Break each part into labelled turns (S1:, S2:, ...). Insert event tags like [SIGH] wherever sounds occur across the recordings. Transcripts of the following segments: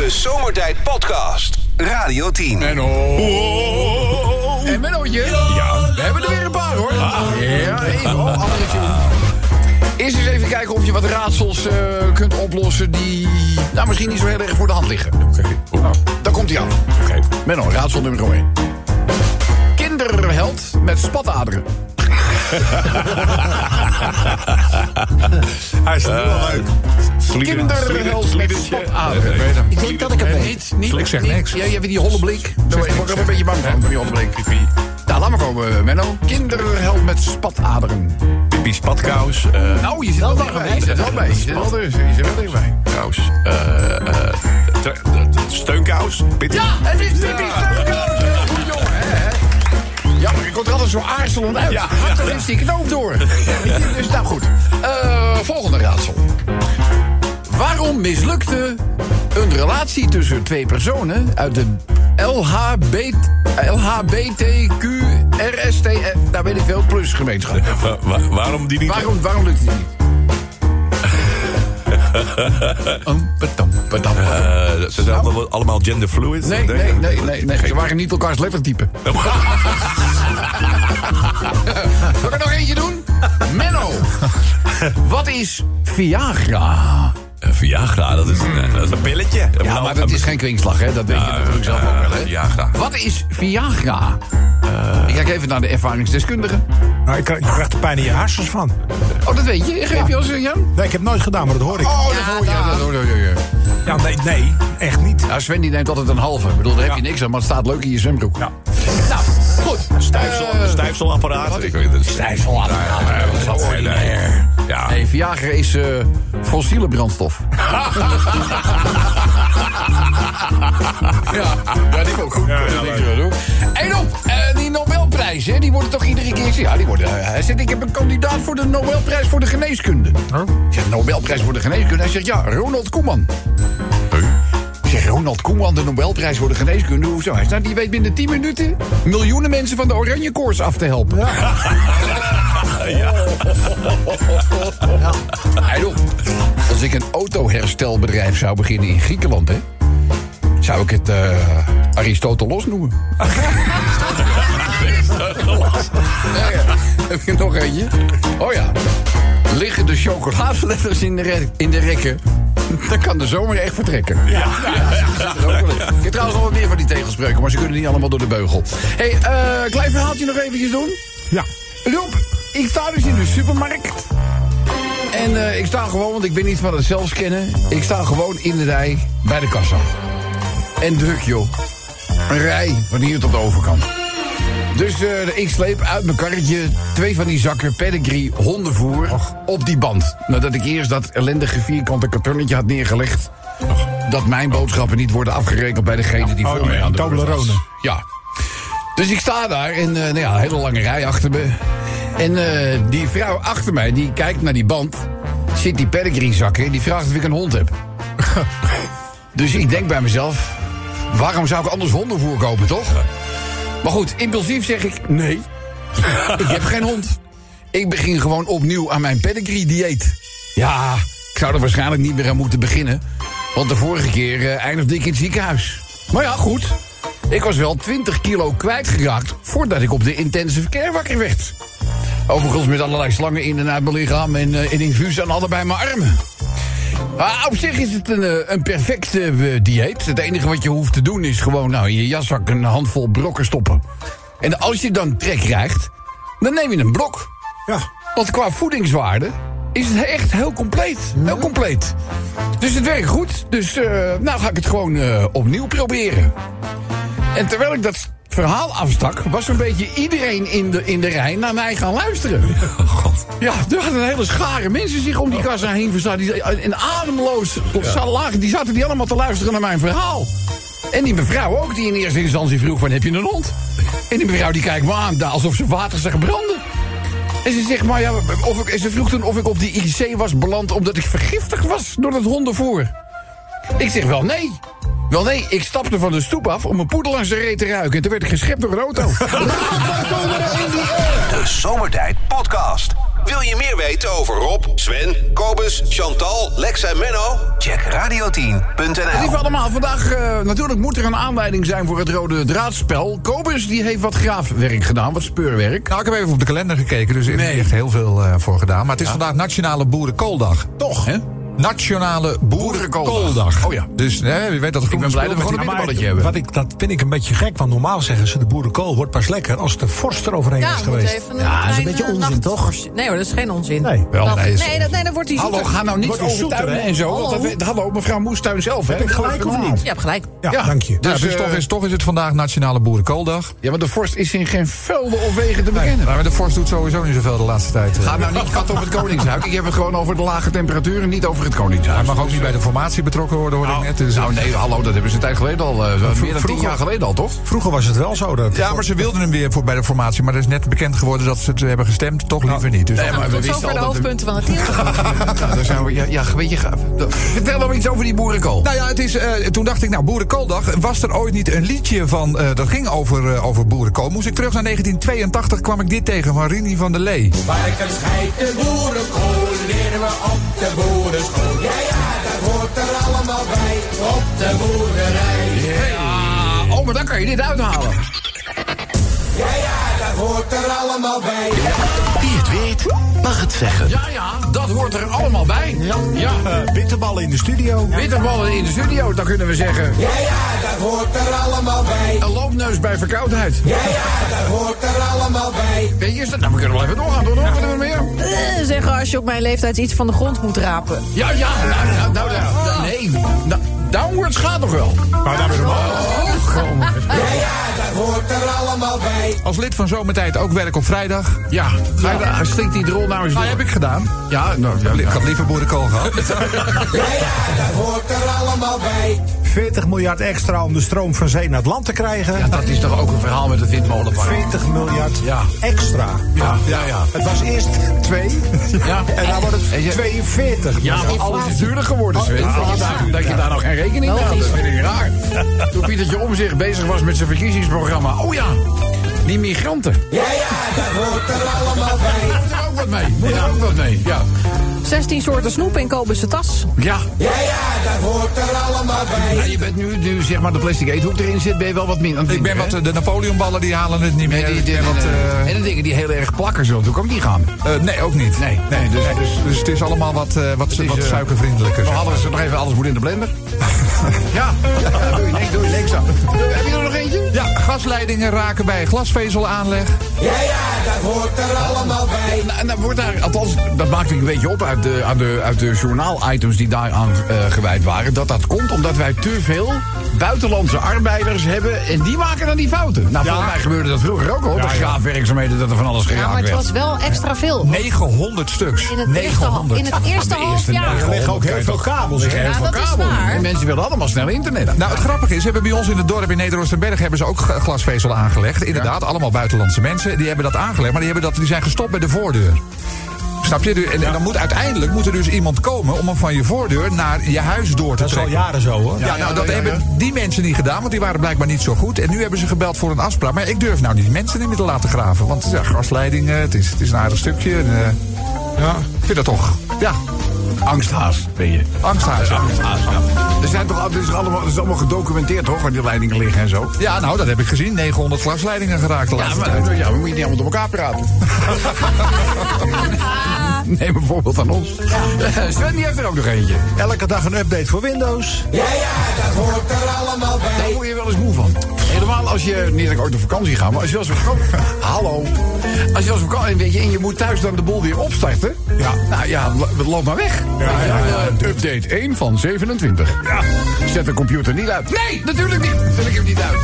S1: De Zomertijd Podcast. Radio 10.
S2: Menno. En Mennootje. Ja. We hebben er weer een paar hoor. Ja, even. Oh, andere tune. Eerst eens even kijken of je wat raadsels eh, kunt oplossen die nou, misschien niet zo heel erg voor de hand liggen. Oké. Nou, daar komt hij aan. Oké. Menno, raadsel nummer 1. Kinderheld met spataderen. [LAUGHS]
S3: Hij is er nu al uit.
S2: Kinderheld met spataderen.
S4: Ik denk dat ik het weet.
S2: Niet, niet,
S3: Ik zeg
S2: niet-
S3: niks.
S2: Ja, je hebt die holle blik. Daar word ik ook een beetje bang van, van die holle blik. Nou, laat maar komen, Menno. Kinderheld met spataderen.
S3: Pipi spatkous. eh
S2: Nou, je zit wel dichtbij. Je zit wel bij. Je zit wel. Je zit wel dichtbij.
S3: kous. eh, eh, steunkous.
S2: Ja, het is Pippi Steunkous. Ja, maar je komt er altijd zo aarzelend uit. Ja, Hak eens die knoop door. [LAUGHS] Dus nou goed. Eh, volgende raadsel. Waarom mislukte een relatie tussen twee personen uit de LHB, LHBTQ, RSTF, daar weet ik veel, plus gemeenschap?
S3: Wa- wa- waarom die niet?
S2: Waarom, waarom lukt het niet?
S3: Eh, ze zijn allemaal, allemaal genderfluid.
S2: Nee, nee, nee, nee, nee. Ze waren niet elkaars lettertype. [LAUGHS] Zal ik er nog eentje doen? Menno. Wat is Viagra?
S3: Eh, Viagra, dat is, een, eh, dat is een pilletje.
S2: Ja, maar dat is geen kwinkslag, hè? Dat weet je natuurlijk zelf ook wel, hè?
S3: Viagra.
S2: Wat is Viagra? Ik kijk even naar de ervaringsdeskundige.
S5: Nou, je, krijgt- je krijgt er pijn in je hersens van.
S2: Oh, dat weet je. Geef je als eh, Jan?
S5: Nee, ik heb het nooit gedaan, maar dat hoor ik.
S2: Oh, dat hoor je. Dat hoor je.
S5: Ja, nee, nee, echt niet.
S2: Ja, Sven die neemt altijd een halve. Ik bedoel, daar heb je niks aan, maar het staat leuk in je zwembroek.
S5: Ja.
S2: Nou, goed.
S3: Stijfsel,
S2: Eh,
S3: stijfselapparaat. Ik weet het.
S2: Stijfselapparaat.
S3: Ja. Ja.
S2: Nee, Viagra is eh, fossiele brandstof. [LAUGHS] ja, ja, die ook goed. Ja, En op, eh, die Nobelprijs, hè, die worden toch iedere keer... Ja, die worden... hij zegt, ik heb een kandidaat voor de Nobelprijs voor de geneeskunde. Ik zeg, Nobelprijs voor de geneeskunde? Hij zegt, ja, Ronald Koeman. Zeg, Ronald Koeman, de Nobelprijs voor de geneeskunde, hoezo? Hij nou, die weet binnen 10 minuten... miljoenen mensen van de oranje koorts af te helpen. Hij [LAUGHS] doet. Als ik een autoherstelbedrijf zou beginnen in Griekenland, hè, zou ik het eh, Aristotelos noemen. Ja, ja. [LAUGHS] Heb je nog eentje? Oh ja. Liggen de chocoladeletters in de, in de rekken, dan kan de zomer echt vertrekken. Ja. wel in. Ik heb trouwens nog wat meer van die tegelspreuken, maar ze kunnen niet allemaal door de beugel. Hé, hey, eh, klein verhaaltje nog eventjes doen.
S5: Ja.
S2: Rob, ik sta dus in de supermarkt. En eh, ik sta gewoon, want ik ben niet van het zelfscannen. Ik sta gewoon in de rij bij de kassa. En druk, joh. Een rij van hier tot de overkant. Dus eh, ik sleep uit mijn karretje twee van die zakken pedigree hondenvoer op die band. Nadat ik eerst dat ellendige vierkante kartonnetje had neergelegd. Dat mijn boodschappen niet worden afgerekend bij degene die
S5: Oh,
S2: voor mij aan de.
S5: Toblerone.
S2: Ja. Dus ik sta daar en eh, nou ja, een hele lange rij achter me. En eh, die vrouw achter mij, die kijkt naar die band. Zit die pedigree zakken en die vraagt of ik een hond heb. [LAUGHS] dus ik denk bij mezelf, waarom zou ik anders hondenvoer kopen, toch? Maar goed, impulsief zeg ik nee. ik heb geen hond. Ik begin gewoon opnieuw aan mijn pedigree-dieet. Ja, ik zou er waarschijnlijk niet meer aan moeten beginnen. Want de vorige keer eh, eindigde ik in het ziekenhuis. Maar ja, goed. Ik was wel 20 kilo kwijtgeraakt voordat ik op de intensive care wakker werd. Overigens met allerlei slangen in en uit mijn lichaam en een infuus aan allebei mijn armen. Maar op zich is het een, eh, een perfecte eh, dieet. Het enige wat je hoeft te doen is gewoon nou, in je jaszak een handvol brokken stoppen. En als je dan trek krijgt, dan neem je een blok.
S5: Ja.
S2: Want qua voedingswaarde is het echt heel compleet. Heel compleet. Dus het werkt goed. Dus eh, nou ga ik het gewoon opnieuw proberen. En terwijl ik dat verhaal afstak, was een beetje iedereen in de, in de rij naar mij gaan luisteren. Ja, er had een hele schare mensen zich om die kassa heen verzameld. Die en ademloos lagen, die zaten die allemaal te luisteren naar mijn verhaal. En die mevrouw ook, die in eerste instantie vroeg van, heb je een hond? En die mevrouw die kijkt me aan, alsof ze water zag branden. En ze zegt, maar ja, of ik, ze vroeg toen of ik op die IC was beland... omdat ik vergiftigd was door dat hondenvoer. Ik zeg, wel nee. Wel nee, ik stapte van de stoep af om een poedel aan zijn reet te ruiken... en toen werd ik geschept door een auto. [LAUGHS]
S1: De Zomertijd Podcast. Wil je meer weten over Rob, Sven, Kobus, Chantal, Lex en Menno? Check radio10.nl.
S2: Lieve allemaal, vandaag eh, natuurlijk moet er een aanleiding zijn voor het rode draadspel. Kobus die heeft wat graafwerk gedaan, wat speurwerk.
S4: Nou, ik heb even op de kalender gekeken, dus er is
S2: Nee.
S4: echt heel veel eh, voor gedaan. Maar het is vandaag Nationale Boerenkooldag.
S2: Toch, hè?
S4: Nationale Boerenkooldag.
S2: Oh ja.
S4: Dus hè, wie weet dat het
S2: Ik ben blij dat we gewoon een bitterballetje hebben.
S5: wat ik, dat vind ik een beetje gek, want normaal zeggen ze de boerenkool wordt pas lekker als de vorst eroverheen
S6: Ja,
S5: is geweest.
S6: even
S7: Ja, dat is een beetje onzin,
S6: nacht-
S7: toch?
S6: Nee hoor, dat is geen onzin.
S5: Nee.
S4: Wel,
S6: Dan-
S4: nee, is-
S6: nee, dat, nee, dan wordt hij.
S2: Hallo, ga nou niet overtuigen
S5: hè?
S2: en zo.
S6: Hallo.
S2: Dat mevrouw Moestuin zelf, hè?
S5: Heb ik gelijk of niet?
S6: Je hebt gelijk.
S5: Ja, dank je.
S4: Ja,
S2: Dus,
S4: dus,
S2: eh,
S4: toch, is, toch is het vandaag Nationale Boerenkooldag.
S2: Ja, maar de vorst is in geen velden of wegen te bekennen.
S4: Maar de vorst doet sowieso niet zoveel de laatste tijd. eh.
S2: Ga nou niet kat op het Koningshuis. Ik heb het gewoon over de lage temperaturen, niet over het Koningshuis.
S4: Hij mag ook niet bij de formatie betrokken worden, hoorde ik net. Dus,
S2: Nou nee, hallo, dat hebben ze een tijd geleden al. eh, meer dan tien
S5: vroeger-
S2: jaar geleden al, toch?
S5: Vroeger was het wel zo. Dat
S4: ja, maar ze wilden hem weer voor bij de formatie. Maar er is net bekend geworden dat ze het hebben gestemd. Toch liever niet. Dus
S2: Nee,
S6: Nou,
S2: maar we wisten
S6: de
S2: al dat...
S6: hoofdpunten van het nieuws. [LAUGHS]
S2: Ja, daar zijn we, ja, ja, weet je, ga- vertel nou iets over die boerenkool.
S4: Nou ja, het is, eh, toen dacht ik, nou, Boerenkooldag. Was er ooit niet een liedje van, eh, dat ging over, eh, over boerenkool? Moest ik terug naar 1982, kwam ik dit tegen van Rini van der Lee.
S8: Varkens geiten boerenkool we op de boerenschool. Ja, ja, dat hoort er allemaal bij op de boerderij.
S2: Ja, oh, maar dan kan je dit uithalen.
S8: Ja, ja, dat hoort er allemaal bij.
S7: Wie het weet, mag het zeggen.
S2: Ja, ja, dat hoort er allemaal bij. Ja,
S5: Eh, bitterballen in de studio.
S2: bitterballen in de studio, dan kunnen we zeggen.
S8: Ja, ja, dat hoort er allemaal bij.
S2: Een loopneus bij verkoudheid.
S8: Ja, ja, dat hoort er allemaal bij.
S2: Weet je, is dat? Nou, we kunnen wel even doorgaan, toch? Nog wat hebben we meer?
S6: Eh, zeggen als je op mijn leeftijd iets van de grond moet rapen.
S2: Ja, ja, nou, nou, nou, nou, nee. Nou, downwards gaat nog wel.
S5: Maar daar weer omhoog.
S8: Ja, ja, dat hoort er allemaal bij.
S4: Als lid van Zomertijd ook werk op vrijdag.
S2: Ja, ga je daar- slikt die drol nou eens
S4: Nou,
S2: door.
S4: heb ik gedaan.
S2: Ja, nou, ja,
S4: Ik
S2: ja.
S4: had liever boerenkool gehad.
S8: Ja, ja, dat hoort er allemaal bij.
S5: 40 miljard extra om de stroom van zee naar het land te krijgen.
S2: Ja, dat is toch ook een verhaal met het windmolenpark.
S5: 40 miljard
S2: Ja.
S5: extra.
S2: Ja, ja, ja.
S5: Het was eerst 2
S2: Ja. [LAUGHS]
S5: en dan wordt
S2: En je-
S5: het 42.
S2: Ja, maar alles is duurder geworden, Sven. dat, je daar, dat je daar nog geen rekening mee had, dat vind ik raar. Toen Pietertje Omzicht bezig was met zijn verkiezingsprogramma. Oh ja, die migranten.
S8: Ja, ja, dat hoort er allemaal bij.
S2: Moet er ook wat mee. Moet er ook wat mee. Ja.
S6: 16 soorten snoep in Kobus' tas.
S2: Ja.
S8: Ja, ja, dat hoort er allemaal bij.
S2: Ja, je bent nu, nu zeg maar de plastic eethoek erin zit, ben je wel wat minder
S4: Ik ben
S2: denken,
S4: wat, de Napoleonballen die halen het niet meer.
S2: Nee, die, die,
S4: Ik wat,
S2: eh, en de dingen die heel erg plakken zullen natuurlijk ook niet gaan.
S4: eh, nee, ook niet.
S2: Nee, nee, dus,
S4: Dus,
S2: dus
S4: dus het is allemaal wat, eh, wat, wat suikervriendelijker.
S2: we hadden ze nog even alles moet in de blender. [LAUGHS] ja, ja, doe je niks, doe je niks aan. Heb je er nog eentje?
S4: Ja, gasleidingen raken bij glasvezelaanleg.
S8: Ja, ja, dat hoort er allemaal bij.
S2: Nou, en dan wordt daar, althans, dat maakte ik een beetje op uit de, aan de, uit de journaal-items die daaraan eh gewijd waren. Dat dat komt omdat wij te veel buitenlandse arbeiders hebben en die maken dan die fouten. Nou, volgens mij gebeurde dat vroeger ook al. Bij graafwerkzaamheden dat er van alles
S6: Ja,
S2: geraakt
S6: maar het
S2: werd.
S6: was wel extra veel.
S4: 900 stuks.
S6: In het eerste,
S4: 900.
S6: in het eerste half jaar.
S5: Er liggen ook heel veel kabels.
S6: Ja, dat is
S2: Kabel.
S6: waar.
S2: En mensen willen allemaal snel internet.
S4: Nou, het grappige is, we hebben bij ons in het dorp in Neder-Oostenberg hebben ze ook glasvezel aangelegd. Inderdaad, allemaal buitenlandse mensen. Die hebben dat aangelegd, maar die, hebben dat, die zijn gestopt bij de voordeur. Snap je? En, en dan moet uiteindelijk moet er dus iemand komen om hem van je voordeur naar je huis door te
S5: Dat is al
S4: trekken.
S5: jaren zo hoor.
S4: Ja, nou, dat
S2: ja, ja.
S4: hebben die mensen niet gedaan, want die waren blijkbaar niet zo goed. En nu hebben ze gebeld voor een afspraak. Maar ik durf nou die mensen niet meer te laten graven. Want ja, gasleidingen, het is, het is een aardig stukje. En, eh, ja, ik vind dat toch, ja,
S2: Angsthaas ben je.
S4: angsthuis.
S2: Angsthaas, ja. Er zijn toch altijd, het is allemaal, het is allemaal gedocumenteerd, hoor, waar die leidingen liggen en zo.
S4: Ja, nou, dat heb ik gezien. 900 glasleidingen geraakt de
S2: Ja,
S4: laatste
S2: maar
S4: tijd.
S2: ja, we moeten niet allemaal door elkaar praten. [LAUGHS] [LAUGHS] [LAUGHS] Neem een voorbeeld aan ons. Sven die heeft er ook nog eentje.
S5: Elke dag een update voor Windows.
S8: Ja, ja, dat hoort er allemaal
S2: Daar
S8: bij.
S2: word je wel eens moe van. Helemaal als je, niet dat ik ooit op vakantie ga, maar als je als vakantie... [LAUGHS] Hallo. Als je als vakantie, weet je, en je moet thuis dan de boel weer opstarten. Ja. Nou ja, lo- loop maar weg. Ja, ja, ja. Update 1 van 27. Ja. Zet de computer niet uit. Nee, natuurlijk niet. Zet ik hem niet uit.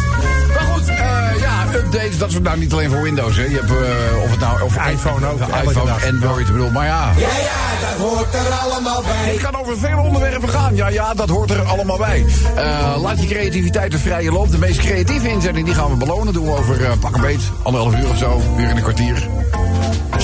S2: Eh, ja, updates, dat is nou niet alleen voor Windows, hè. Je hebt, eh, of het nou... Of
S5: iPhone ook,
S2: Ja,
S5: elke
S2: iPhone. Android, ik bedoel, maar ja...
S8: Ja, ja, dat hoort er allemaal bij.
S2: Het kan over vele onderwerpen gaan. Ja, ja, dat hoort er allemaal bij. Eh, laat je creativiteit de vrije loop. De meest creatieve inzending die gaan we belonen. Doen we over eh, pak een beet. Anderhalf uur of zo. Uur en een kwartier.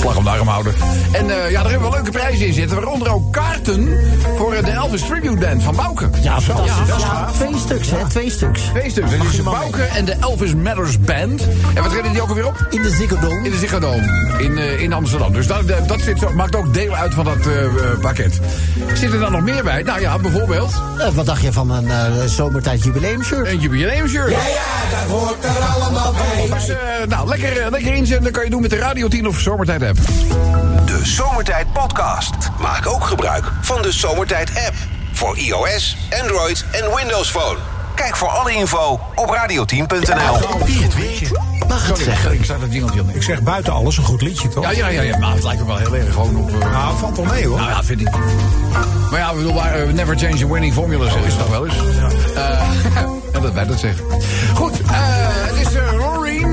S2: Slag om de arm houden. En eh, ja, daar hebben we leuke prijzen in zitten. Waaronder ook kaarten voor eh, de Elvis Tribute Band van Bouke.
S5: Ja, fantastisch.
S2: Ja,
S5: Ja,
S9: Twee stuks, hè? Twee stuks.
S2: Twee stuks. Dat is Bouke en de Elvis Matters Band. En wat treden die ook alweer op?
S9: In de Ziggo Dome.
S2: In de Ziggo Dome in, eh, in Amsterdam. Dus dat, dat zit, zo- maakt ook deel uit van dat pakket. Zit er dan nog meer bij? Nou ja, bijvoorbeeld
S9: Eh, wat dacht je van een eh, zomertijd jubileumshirt?
S2: een jubileumshirt.
S8: Ja, ja, dat hoort er allemaal bij.
S2: Dus, nou, lekker, eh, lekker inzenden. kan je doen met de Radio 10 of Zomertijd app.
S1: De Zomertijd Podcast. Maak ook gebruik van de Zomertijd app. Voor iOS, Android en Windows Phone. Kijk voor alle info op radio10.nl.
S7: Wie het weet, mag het zeggen.
S2: ik het jingeltje aan.
S5: Ik zeg buiten alles een goed liedje, toch?
S2: Ja, ja, ja, ja, maar het lijkt me wel heel erg gewoon op... eh,
S5: Nou, valt wel mee, hoor.
S2: nou ja, vind ik. Maar ja, ik bedoel, waar, eh, never change a winning formula zeggen is toch wel eens. [LAUGHS] Ja. dat wij dat zeggen. Goed, eh, het is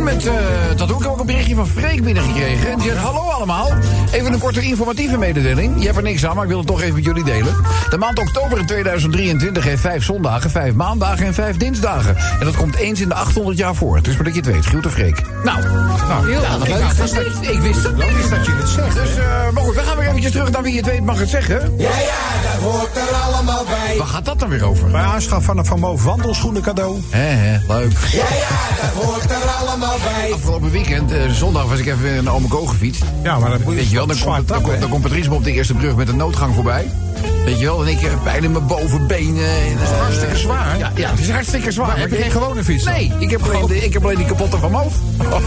S2: met... eh dat ook ook een berichtje van Freek binnengekregen. En die zegt, hallo allemaal. Even een korte informatieve mededeling. Je hebt er niks aan, maar ik wil het toch even met jullie delen. De maand oktober in 2023 heeft vijf zondagen, vijf maandagen en vijf dinsdagen. En dat komt eens in de 800 jaar voor. Dus maar dat je het weet. Groeten Freek. Nou, nou
S6: Heel
S2: ja, ik, wist het niet. ik wist het niet.
S5: Dat je het zegt.
S2: Dus, eh, maar goed, dan gaan we eventjes terug naar wie het weet mag het zeggen.
S8: Ja, ja, dat hoort er allemaal bij.
S2: Waar gaat dat dan weer over?
S5: Bij aanschaf van een Van Moof wandelschoenen cadeau.
S2: Hé, hé, leuk.
S8: Ja, ja, dat hoort er allemaal bij.
S2: Afgelopen weekend, eh, zondag, was ik even in een Ome gefietst.
S5: Ja, maar dat moet
S2: Weet je wel, dan
S5: zwaar
S2: komt, dan,
S5: tak,
S2: komt,
S5: hè?
S2: dan komt Patrice me op de eerste brug met een noodgang voorbij. Weet je wel, en ik heb pijn in mijn bovenbenen. En, dat is
S4: hartstikke zwaar.
S2: Ja, ja, het is hartstikke zwaar.
S4: heb je geen gewone fiets dan?
S2: Nee, ik heb alleen, de, ik heb alleen die kapotte van Moof.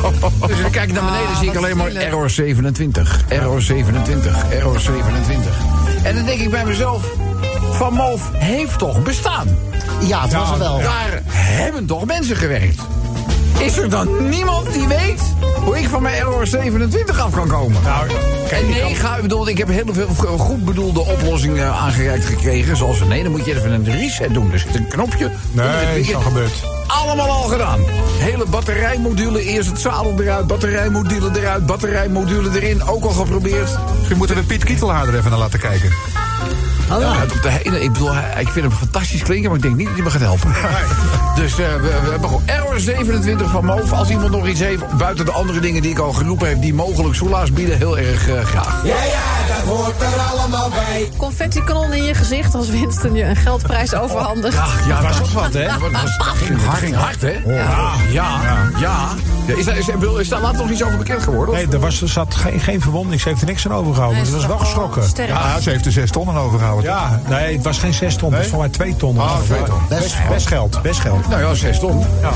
S2: [LAUGHS] Dus dan kijk ik naar beneden, zie ik alleen maar error 27. Error 27, error 27. En dan denk ik bij mezelf, Van Moof heeft toch bestaan?
S9: Ja, het was er wel.
S2: Daar hebben toch mensen gewerkt? Is er dan niemand die weet hoe ik van mijn error 27 af kan komen?
S5: Nou,
S2: En nee, ik bedoel, ik heb heel veel goed bedoelde oplossingen aangereikt gekregen. Zoals, nee, dan moet je even een reset doen. Er zit een knopje.
S5: Nee, is al gebeurd.
S2: Allemaal al gedaan. Hele batterijmodule, eerst het zadel eruit, batterijmodule eruit, batterijmodule erin. Ook al geprobeerd.
S4: Misschien moeten we Piet Kietelhaar er even naar laten kijken.
S9: Oh,
S2: Ja,
S9: ja.
S2: het op de hele, ik bedoel, ik vind hem fantastisch klinken, maar ik denk niet dat hij me gaat helpen. [LAUGHS] Dus eh, we, we hebben gewoon error 27 van Moof. Als iemand nog iets heeft, buiten de andere dingen die ik al geroepen heb... die mogelijk soelaas bieden, heel erg eh, graag.
S8: Ja, ja, dat hoort er allemaal bij.
S6: Confetti kanon in je gezicht als Winston je een geldprijs overhandigt.
S2: Ja, ja
S5: was
S2: dat,
S5: ook wat, hè?
S2: Dat, was- dat ging hard, ging hard hè? Ja, ja, ja. Ja, Is, daar, is, is, is daar later nog iets over bekend geworden? of?
S5: Nee, er, was, er zat geen, geen verwonding. Ze heeft er niks aan overgehouden. Ze
S6: is
S5: was wel geschrokken.
S4: Ja, ze heeft er zes tonnen overgehouden.
S5: Ja, nee, het was geen 6 ton. Het was voor mij 2 ton.
S4: Ah, twee ton.
S5: Best, best geld, best geld.
S2: Nou ja, zes ton. Ja.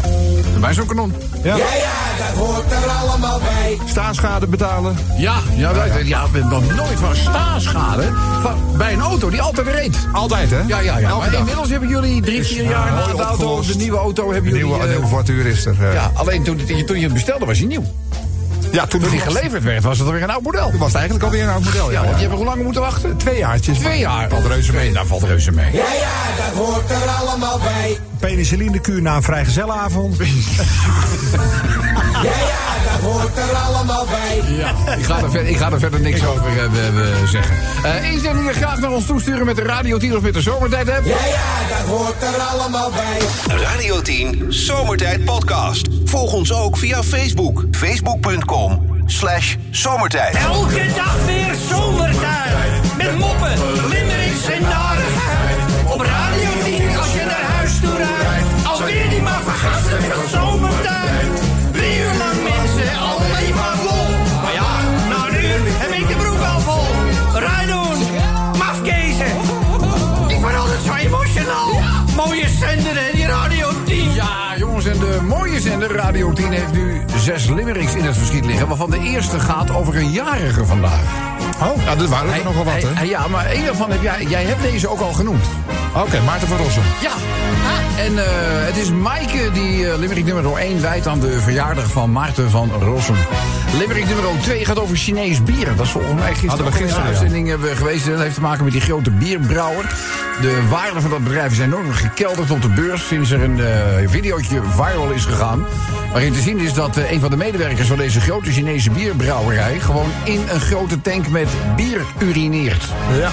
S2: Bij zo'n kanon.
S5: Ja.
S8: Ja, ja, dat hoort er allemaal bij.
S4: Staatsschade betalen.
S2: Ja, ja, ja, ja, we hebben nog nooit van staaschade van, bij een auto die altijd reed.
S4: Altijd, hè?
S2: Ja, ja, ja. Maar
S4: dag.
S2: inmiddels hebben jullie drie, vier
S4: ja,
S2: jaar na
S4: mooi
S2: de auto, de nieuwe auto, hebben
S4: Een
S2: jullie...
S4: nieuwe,
S2: eh,
S4: een nieuwe voituur is er.
S2: ja, alleen toen, toen je het bestelde was hij nieuw.
S4: Ja, toen,
S2: Toen die geleverd werd, was het alweer een oud model.
S4: toen was het eigenlijk alweer een oud model.
S2: Ja,
S4: Ja,
S2: want je hebt hoe lang moeten wachten?
S4: Twee jaartjes.
S2: Twee jaar.
S4: Valt reuze mee.
S2: Daar valt reuze mee.
S8: Ja, ja, dat hoort er allemaal bij.
S5: Penicillinekuur na een vrijgezellenavond. [LAUGHS]
S8: Ja, ja, dat hoort er allemaal bij.
S2: Ja, ik ga er, ver- ik ga er verder niks over eh, zeggen. Eh inzendingen graag naar ons toesturen met de Radio 10 of met de Zomertijd app.
S8: Ja, ja, dat hoort er allemaal bij.
S1: Radio 10 Zomertijd Podcast. Volg ons ook via Facebook. Facebook.com slash zomertijd.
S10: Elke dag weer zomertijd. Met moppen, limmerings en narigheid. Op Radio 10 als je naar huis toe rijdt. Alweer die maar van zomertijd.
S2: En de mooie zender Radio 10 heeft nu zes limericks in het verschiet liggen... waarvan de eerste gaat over een jarige vandaag.
S4: Oh, ja, dat waren er nogal wat, hè?
S2: ja, maar één daarvan heb jij... Jij hebt deze ook al genoemd.
S4: Oké, Maarten van Rossum.
S2: Ja. En eh, het is Maaike die uh, limerick nummer 1 wijt aan de verjaardag van Maarten van Rossum. Limerick nummer 2 gaat over Chinees bier. Dat is volgens mij gisteren,
S4: Hadden we
S2: in
S4: gisteren,
S2: een
S4: ja.
S2: uitzending we geweest. En dat heeft te maken met die grote bierbrouwer. De waarde van dat bedrijf is enorm gekelderd op de beurs... sinds er een eh videootje viral is gegaan. Waarin te zien is dat eh, een van de medewerkers van deze grote Chinese bierbrouwerij... gewoon in een grote tank met bier urineert.
S5: Ja.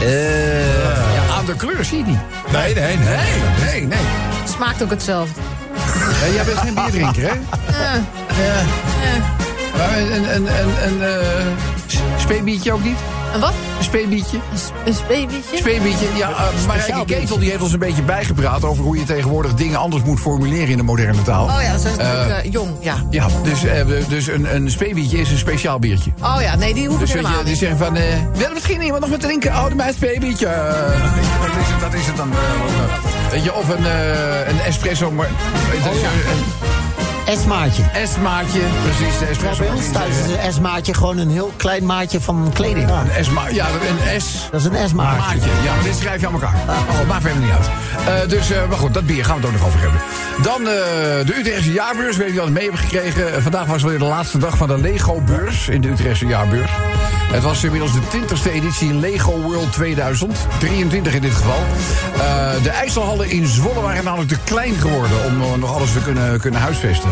S2: Eh, ja, aan de kleur zie je niet.
S4: Nee, nee, nee.
S2: Nee, nee, nee.
S6: Smaakt ook hetzelfde.
S2: Ja, jij bent geen bierdrinker, hè?
S6: Eh,
S2: Ja.
S6: eh.
S2: Maar een, een, een, een, eh, ook niet?
S6: Een wat?
S2: Een speebietje?
S6: Een, sp- een speebietje?
S2: Speebietje, ja. Uh, Marijke Ketel die heeft ons een beetje bijgepraat... over hoe je tegenwoordig dingen anders moet formuleren in de moderne taal.
S6: Oh ja, ze is
S2: Eh,
S6: natuurlijk eh, jong, ja.
S2: Ja, dus, eh, dus een, een speebietje is een speciaal biertje.
S6: Oh ja, nee, die hoef ik
S2: Dus weet
S6: helemaal
S2: je, die zeggen van... eh wil er misschien iemand nog wat drinken? Oh, mijn speebietje. Eh, dat, is het, dat is het dan. eh, eh, weet je, of een, eh, een espresso... Maar, een
S9: S-maatje.
S2: S-maatje, precies. De
S9: Ja,
S2: espresso
S9: bij ons thuis is een S-maatje gewoon een heel klein maatje van kleding.
S2: Een S-ma ja, een S...
S9: Dat is een S-maatje.
S2: Maatje, ja, maar dit schrijf je aan elkaar. Oh, maakt verder niet uit. Eh, dus, eh, maar goed, dat bier gaan we het ook nog over hebben. Dan eh, de Utrechtse jaarbeurs, weet je wat we mee hebben gekregen. Vandaag was weer de laatste dag van de Lego-beurs in de Utrechtse jaarbeurs. Het was inmiddels de 20e editie Lego World 2000. 23 in dit geval. De IJsselhallen in Zwolle waren namelijk te klein geworden om nog alles te kunnen, kunnen huisvesten.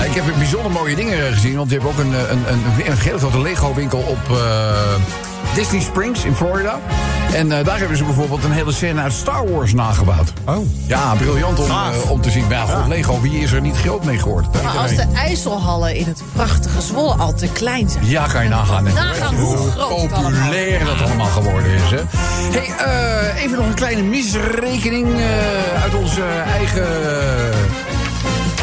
S2: Eh, ik heb bijzonder mooie dingen gezien, want je hebt ook een, een, een, een, een hele grote Lego-winkel op. eh, Disney Springs in Florida. En eh, daar hebben ze bijvoorbeeld een hele scène uit Star Wars nagebouwd.
S4: Oh.
S2: Ja, briljant om, eh, om te zien. Maar ja, goed, Lego, wie is er niet groot mee geworden?
S6: Maar als de IJsselhallen in het prachtige Zwolle al te klein zijn.
S2: Ja, kan je nagaan. hè.
S6: Nagaan hoe
S2: populair dat allemaal geworden is. Hè. Hey, eh, even nog een kleine misrekening eh, uit ons eh, eigen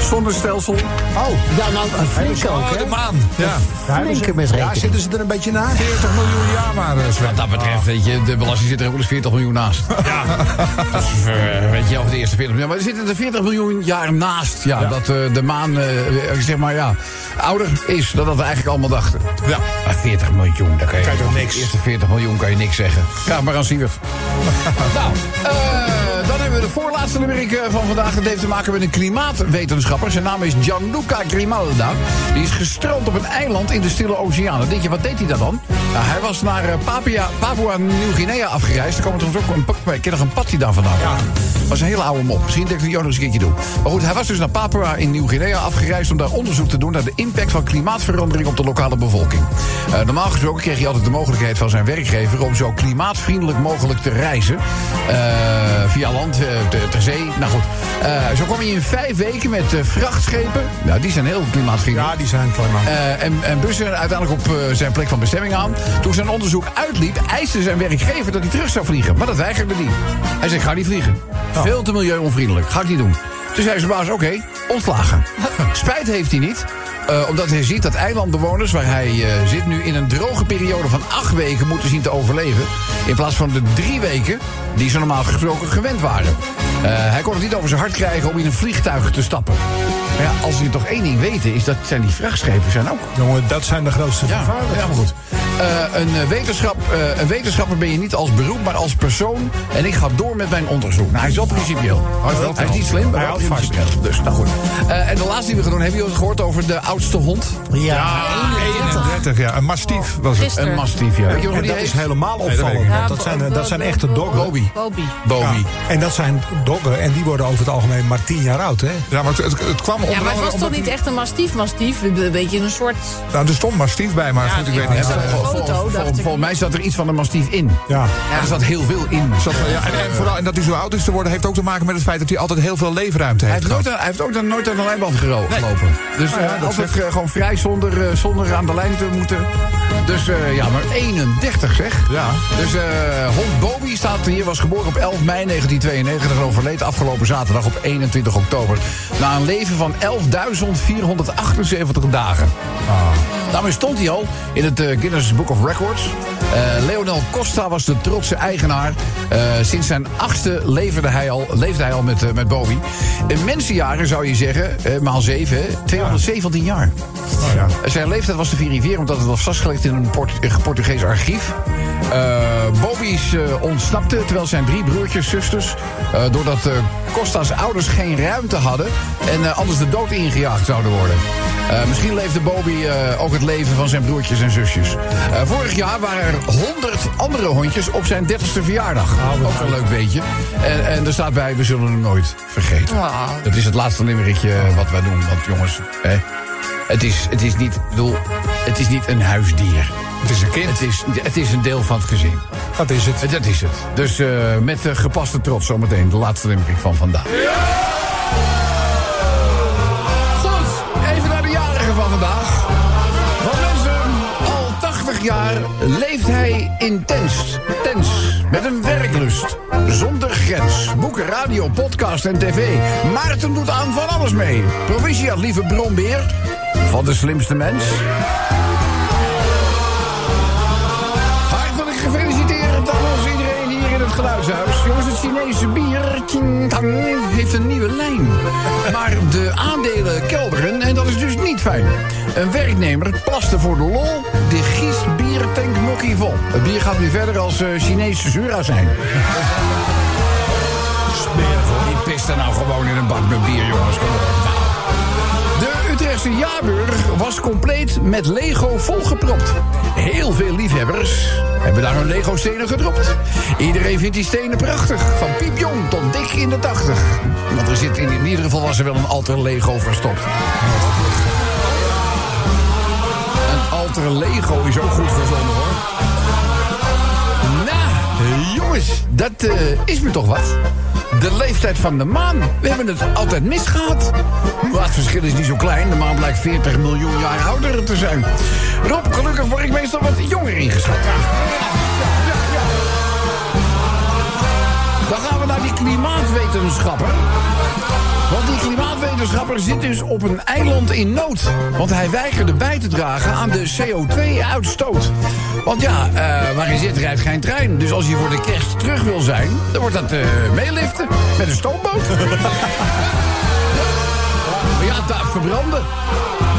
S2: zonnestelsel.
S9: Oh, ja, nou, een flinke ook,
S4: Oh,
S9: hè?
S4: de maan. Ja.
S9: Flinke
S5: Ja, zitten ze er een beetje na?
S4: 40 miljoen jaar maar, eh, Sven.
S2: Wat dat betreft, weet je, de belasting zit er ook wel eens 40 miljoen naast. [LAUGHS] Ja. Dus, eh, weet je, over de eerste 40 miljoen. Maar er zitten er 40 miljoen jaar naast. Ja, dat eh, de maan, eh, zeg maar, ja, ouder is dan dat we eigenlijk allemaal dachten.
S4: Ja.
S2: Maar 40 miljoen, daar kan je,
S5: Kan je toch niks?
S2: De eerste 40 miljoen kan je niks zeggen. Ga maar aan Siewert. [LAUGHS] nou, eh, voorlaatste nummerik eh, van vandaag. Dat heeft te maken met een klimaatwetenschapper. Zijn naam is Gianluca Grimalda. Die is gestrand op een eiland in de Stille Oceaan. Denk je, wat deed hij daar dan? Nou, hij was naar eh, Papua, Papua Nieuw-Guinea afgereisd. Er kwam trouwens ook een, ik ken nog een pad die daar vandaan kwam. was een hele oude mop. Misschien denk ik dat ik nog eens een keertje doen. Maar goed, hij was dus naar Papua in Nieuw-Guinea afgereisd... om daar onderzoek te doen naar de impact van klimaatverandering op de lokale bevolking. Eh, normaal gesproken kreeg hij altijd de mogelijkheid van zijn werkgever... om zo klimaatvriendelijk mogelijk te reizen. Via land, ter, ter zee. Nou goed, Eh, zo kwam hij in vijf weken met eh, vrachtschepen. Nou, die zijn heel klimaatvriendelijk.
S5: Ja, die zijn klimaat.
S2: Eh, en, en bussen uiteindelijk op eh, zijn plek van bestemming aan. Toen zijn onderzoek uitliep, eiste zijn werkgever dat hij terug zou vliegen. Maar dat weigerde hij. Hij zei, ga niet vliegen. Veel te milieuonvriendelijk, ga ik niet doen. Toen zei zijn baas, oké, ontslagen. [LAUGHS] Spijt heeft hij niet. Eh, omdat hij ziet dat eilandbewoners, waar hij eh, zit nu in een droge periode van acht weken moeten zien te overleven. In plaats van de drie weken die ze normaal gesproken gewend waren. Eh, hij kon het niet over zijn hart krijgen om in een vliegtuig te stappen. Maar ja, als we toch één ding weten, is dat zijn die vrachtschepen zijn ook
S5: Jongen, dat zijn de grootste
S2: ja, ja, maar goed. Eh, een, eh, wetenschap, eh, een wetenschapper ben je niet als beroep, maar als persoon. En ik ga door met mijn onderzoek. Nou, hij is wel principieel.
S4: Hij is wel
S2: hij is niet slim, maar
S5: Hij houdt vast.
S2: Dus, nou goed. Eh, en de laatste die we gaan doen, hebben jullie het gehoord over de oudste hond?
S9: Ja,
S4: 31, ja. Een mastief was het.
S2: Een mastief, ja. Weet je
S5: dat is helemaal opvallend. Dat zijn, dat zijn echte doggen.
S2: Bobby.
S6: Bobby.
S2: Bobby.
S5: Ja, En dat zijn doggen en die worden over het algemeen maar tien jaar oud, hè?
S4: Ja, maar het, het, het kwam onder
S6: Ja, maar het was toch niet echt een mastief mastief? Een beetje een soort...
S4: Nou, er stond mastief bij, maar goed, ik weet
S6: ja,
S4: niet.
S6: Ja. foto,
S2: Vol- vol-
S6: dacht ik.
S2: Volgens mij zat er iets van een mastief in.
S5: Ja.
S2: Er zat heel veel in.
S4: zat- ja, en, en vooral, en dat hij zo oud is te worden, heeft ook te maken met het feit dat hij altijd heel veel leefruimte
S2: Hij
S4: heeft.
S2: nooit, hij heeft ook dan nooit aan de lijnband gelopen. Dus
S4: Nou ja,
S2: eh,
S4: dat
S2: altijd
S4: zegt-
S2: eh, gewoon vrij zonder, eh, zonder aan de lijn te moeten. Dus eh, ja, maar 31 zeg.
S4: Ja.
S2: Dus eh, hond Bobby staat hier, was geboren op 11 mei 1992 en overleed afgelopen zaterdag op 21 oktober. Na een leven van 11.478 dagen. Daarmee stond hij al in het eh, Guinness Book of Records. Eh, Leonel Costa was de trotse eigenaar. Eh, sinds zijn achtste leefde hij al, leefde hij al met, eh, met Bobby. In mensenjaren zou je zeggen, maal 7, 217 jaar.
S4: Oh, ja.
S2: Zijn leeftijd was te verifiëren omdat het was vastgelegd in een Port een Portugees archief. Eh Bobby's eh, ontsnapte terwijl zijn drie broertjes, zusters... eh, doordat eh, Costa's ouders geen ruimte hadden... en eh, anders de dood ingejaagd zouden worden. Eh, misschien leefde Bobby eh, ook het leven van zijn broertjes en zusjes. Eh, vorig jaar waren er 100 andere hondjes op zijn 30ste verjaardag. ook een leuk weetje. En, en er staat bij, we zullen hem nooit vergeten.
S6: Oh.
S2: Dat is het laatste limmerikje wat wij doen. Want jongens, hè, het, is, het, is niet, bedoel, het is niet een huisdier.
S4: Het is een kind.
S2: Het is, het is een deel van het gezin.
S5: Dat is het.
S2: Dat is het. Dus eh, met eh, gepaste trots zometeen de laatste limerick van vandaag. Goed, even naar de jarigen van vandaag. 30 jaar leeft hij intens. Tens. Met een werklust. Zonder grens. Boeken, radio, podcast en tv. Maarten doet aan van alles mee. Proficiat lieve bronbeer. Van de slimste mens. Geluidshuis. Jongens, het Chinese bier Qing Tang, heeft een nieuwe lijn. Maar de aandelen kelderen en dat is dus niet fijn. Een werknemer plaste voor de lol de Gies biertank nokkie vol. Het bier gaat nu verder als eh, Chinese zura zijn. Smerig hoor. Die pist er nou gewoon in een bak met bier, jongens. Kom op. Utrechtse jaarburg was compleet met Lego volgepropt. Heel veel liefhebbers hebben daar hun Lego-stenen gedropt. Iedereen vindt die stenen prachtig. Van piepjong tot dik in de tachtig. Want er zit in, in ieder geval was er wel een alter Lego verstopt. Een alter Lego is ook goed verzonnen hoor. Nou, jongens, dat eh, is me toch wat. De leeftijd van de maan. We hebben het altijd misgehad. Maar het verschil is niet zo klein. De maan blijkt 40 miljoen jaar ouder te zijn. Rob, gelukkig word ik meestal wat jonger ingeschat. Ja. Dan gaan we naar die klimaatwetenschapper. Want die klimaatwetenschapper zit dus op een eiland in nood. Want hij weigerde bij te dragen aan de CO2-uitstoot. Want ja, eh, waar hij zit rijdt geen trein. Dus als hij voor de kerst terug wil zijn... dan wordt dat eh, meeliften met een stoomboot. ja, daar verbranden.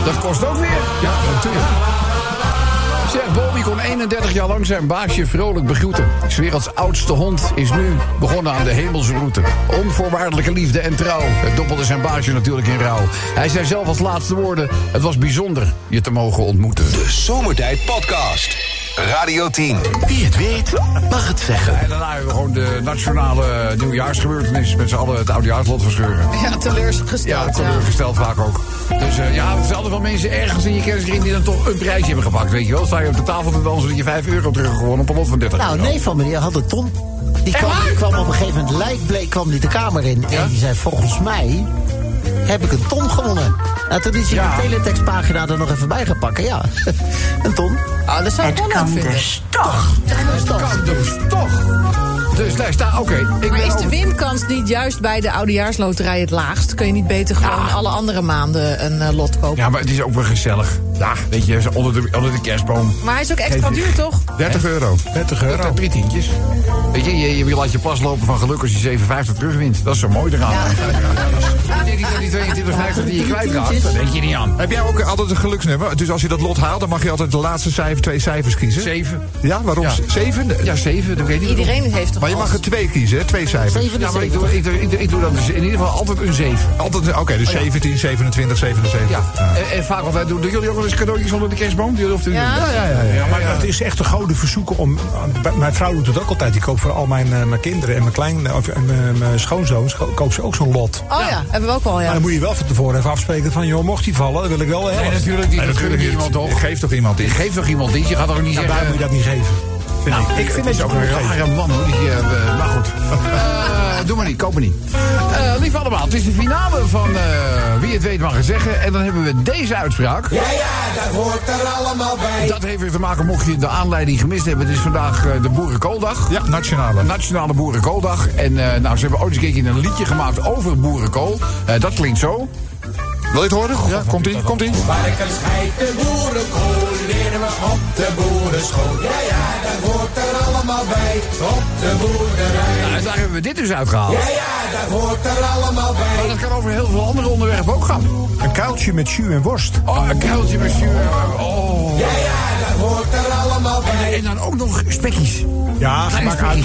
S2: Dat kost ook weer. Ja, natuurlijk. Zeg, Bobby kon 31 jaar lang zijn baasje vrolijk begroeten. werelds oudste hond is nu begonnen aan de hemelsroute. Onvoorwaardelijke liefde en trouw. Het doppelde zijn baasje natuurlijk in rouw. Hij zei zelf als laatste woorden... het was bijzonder je te mogen ontmoeten.
S1: De Zomertijd Podcast. Radio 10.
S7: Wie het weet, mag het zeggen.
S2: En daarna hebben we gewoon de nationale nieuwjaarsgebeurtenis... met z'n allen het oudejaarslot verscheuren.
S6: Ja, teleurgesteld.
S2: Ja,
S6: Ja,
S2: teleurgesteld vaak ook. Dus eh, ja, het zijn altijd wel mensen ergens in je kennisring... die dan toch een prijsje hebben gepakt, weet je wel. Sta je op de tafel te dansen dat je 5 euro teruggewonnen op een lot van 30
S9: Nou,
S2: euro.
S9: nee van me, die had een ton. Die kwam, die kwam op een gegeven moment lijkbleek kwam die de kamer in. En die zei, volgens mij heb ik een ton gewonnen. Nou, toen is hij
S2: Ja.
S9: de teletextpagina er nog even bij gaan pakken. Ja, [LAUGHS] een ton.
S6: Ah, dat zou ik wel leuk vinden.
S9: Toch.
S2: kan dus toch. Dus daar staat, oké. ik
S6: Maar is de winkans niet juist bij de oudejaarsloterij het laagst? Kun je niet beter gewoon alle andere maanden een eh, lot kopen?
S2: Ja, maar het is ook wel gezellig. Ja, weet je, onder de, onder de kerstboom.
S6: Maar hij is ook extra
S2: Geef-
S6: duur, toch?
S4: 30 euro.
S5: 30
S2: Dat
S5: euro.
S2: zijn drie tientjes. Weet je, je, je laat je pas lopen van geluk als je 57 terugwint. Dat is zo mooi eraan. Ik [LAUGHS] die 22,50 die je kwijtraakt. Daar denk je niet aan.
S4: Heb jij ook altijd een geluksnummer? Dus als je dat lot haalt, dan mag je altijd de laatste cijfer, twee cijfers kiezen.
S2: Zeven.
S4: Ja, waarom?
S2: Ja.
S4: Zeven?
S2: Ja, zeven. Dat weet ik niet.
S6: Iedereen heeft toch
S4: Maar je mag er twee kiezen, hè? twee cijfers.
S2: Ja, maar ik doe, ik, doe, ik, doe, ik doe dan dus in ieder geval altijd een zeven.
S4: Altijd, oké, dus 17, 27, 77.
S2: Ja. En, en vaak altijd doen. Doen jullie ook wel eens cadeautjes onder de kerstboom? Jullie of
S6: Ja.
S2: ja, ja, ja,
S5: Ja, maar het is echt een gouden verzoeken om. Mijn vrouw doet het ook altijd. Die koopt voor al mijn, eh, mijn kinderen en mijn, klein, of, en mijn, mijn schoonzoons. ko- koopt ze ook zo'n lot.
S6: Oh ja, hebben we ook al,
S5: Maar
S6: ja.
S5: dan moet je wel van tevoren even afspreken van... joh, mocht die vallen, dan wil ik wel de
S2: Nee, natuurlijk niet.
S4: Nee,
S2: Dat iemand
S4: niet.
S2: toch?
S4: Geef toch iemand iets?
S2: Geef toch iemand iets? Je gaat toch ook niet
S5: Ja,
S2: zeggen...
S5: daar moet je dat niet geven. Vind ik. Ik vind
S2: Het is ook een rare man, hoor. Die, eh, maar goed. Eh, doe maar niet, koop maar niet. Eh, lief allemaal, het is de finale van eh, Wie het weet mag het zeggen. En dan hebben we deze uitspraak.
S8: Ja, ja, dat hoort er allemaal bij.
S2: Dat heeft weer te maken, mocht je de aanleiding gemist hebben. Het is vandaag eh, de Boerenkooldag.
S4: Ja, nationale.
S2: Nationale Boerenkooldag. En eh, nou, ze hebben ooit eens een keertje een liedje gemaakt over boerenkool. Eh, dat klinkt zo.
S4: Wil je het horen? Ja, komt ie, komt ie.
S8: Varkens de boerenkool leren we op de boerenschool. Ja, ja, dat hoort er allemaal bij. Op de boerderij.
S2: Nou, en daar hebben we dit dus uitgehaald.
S8: Ja, ja, dat hoort er allemaal
S2: Maar
S8: bij.
S2: dat kan over heel veel andere onderwerpen ook gaan.
S5: Een kuiltje met jus en worst.
S2: Oh, een kuiltje met zuur. Oh.
S8: Ja, ja, dat hoort er allemaal bij.
S2: En dan ook nog spekjes.
S5: Ja,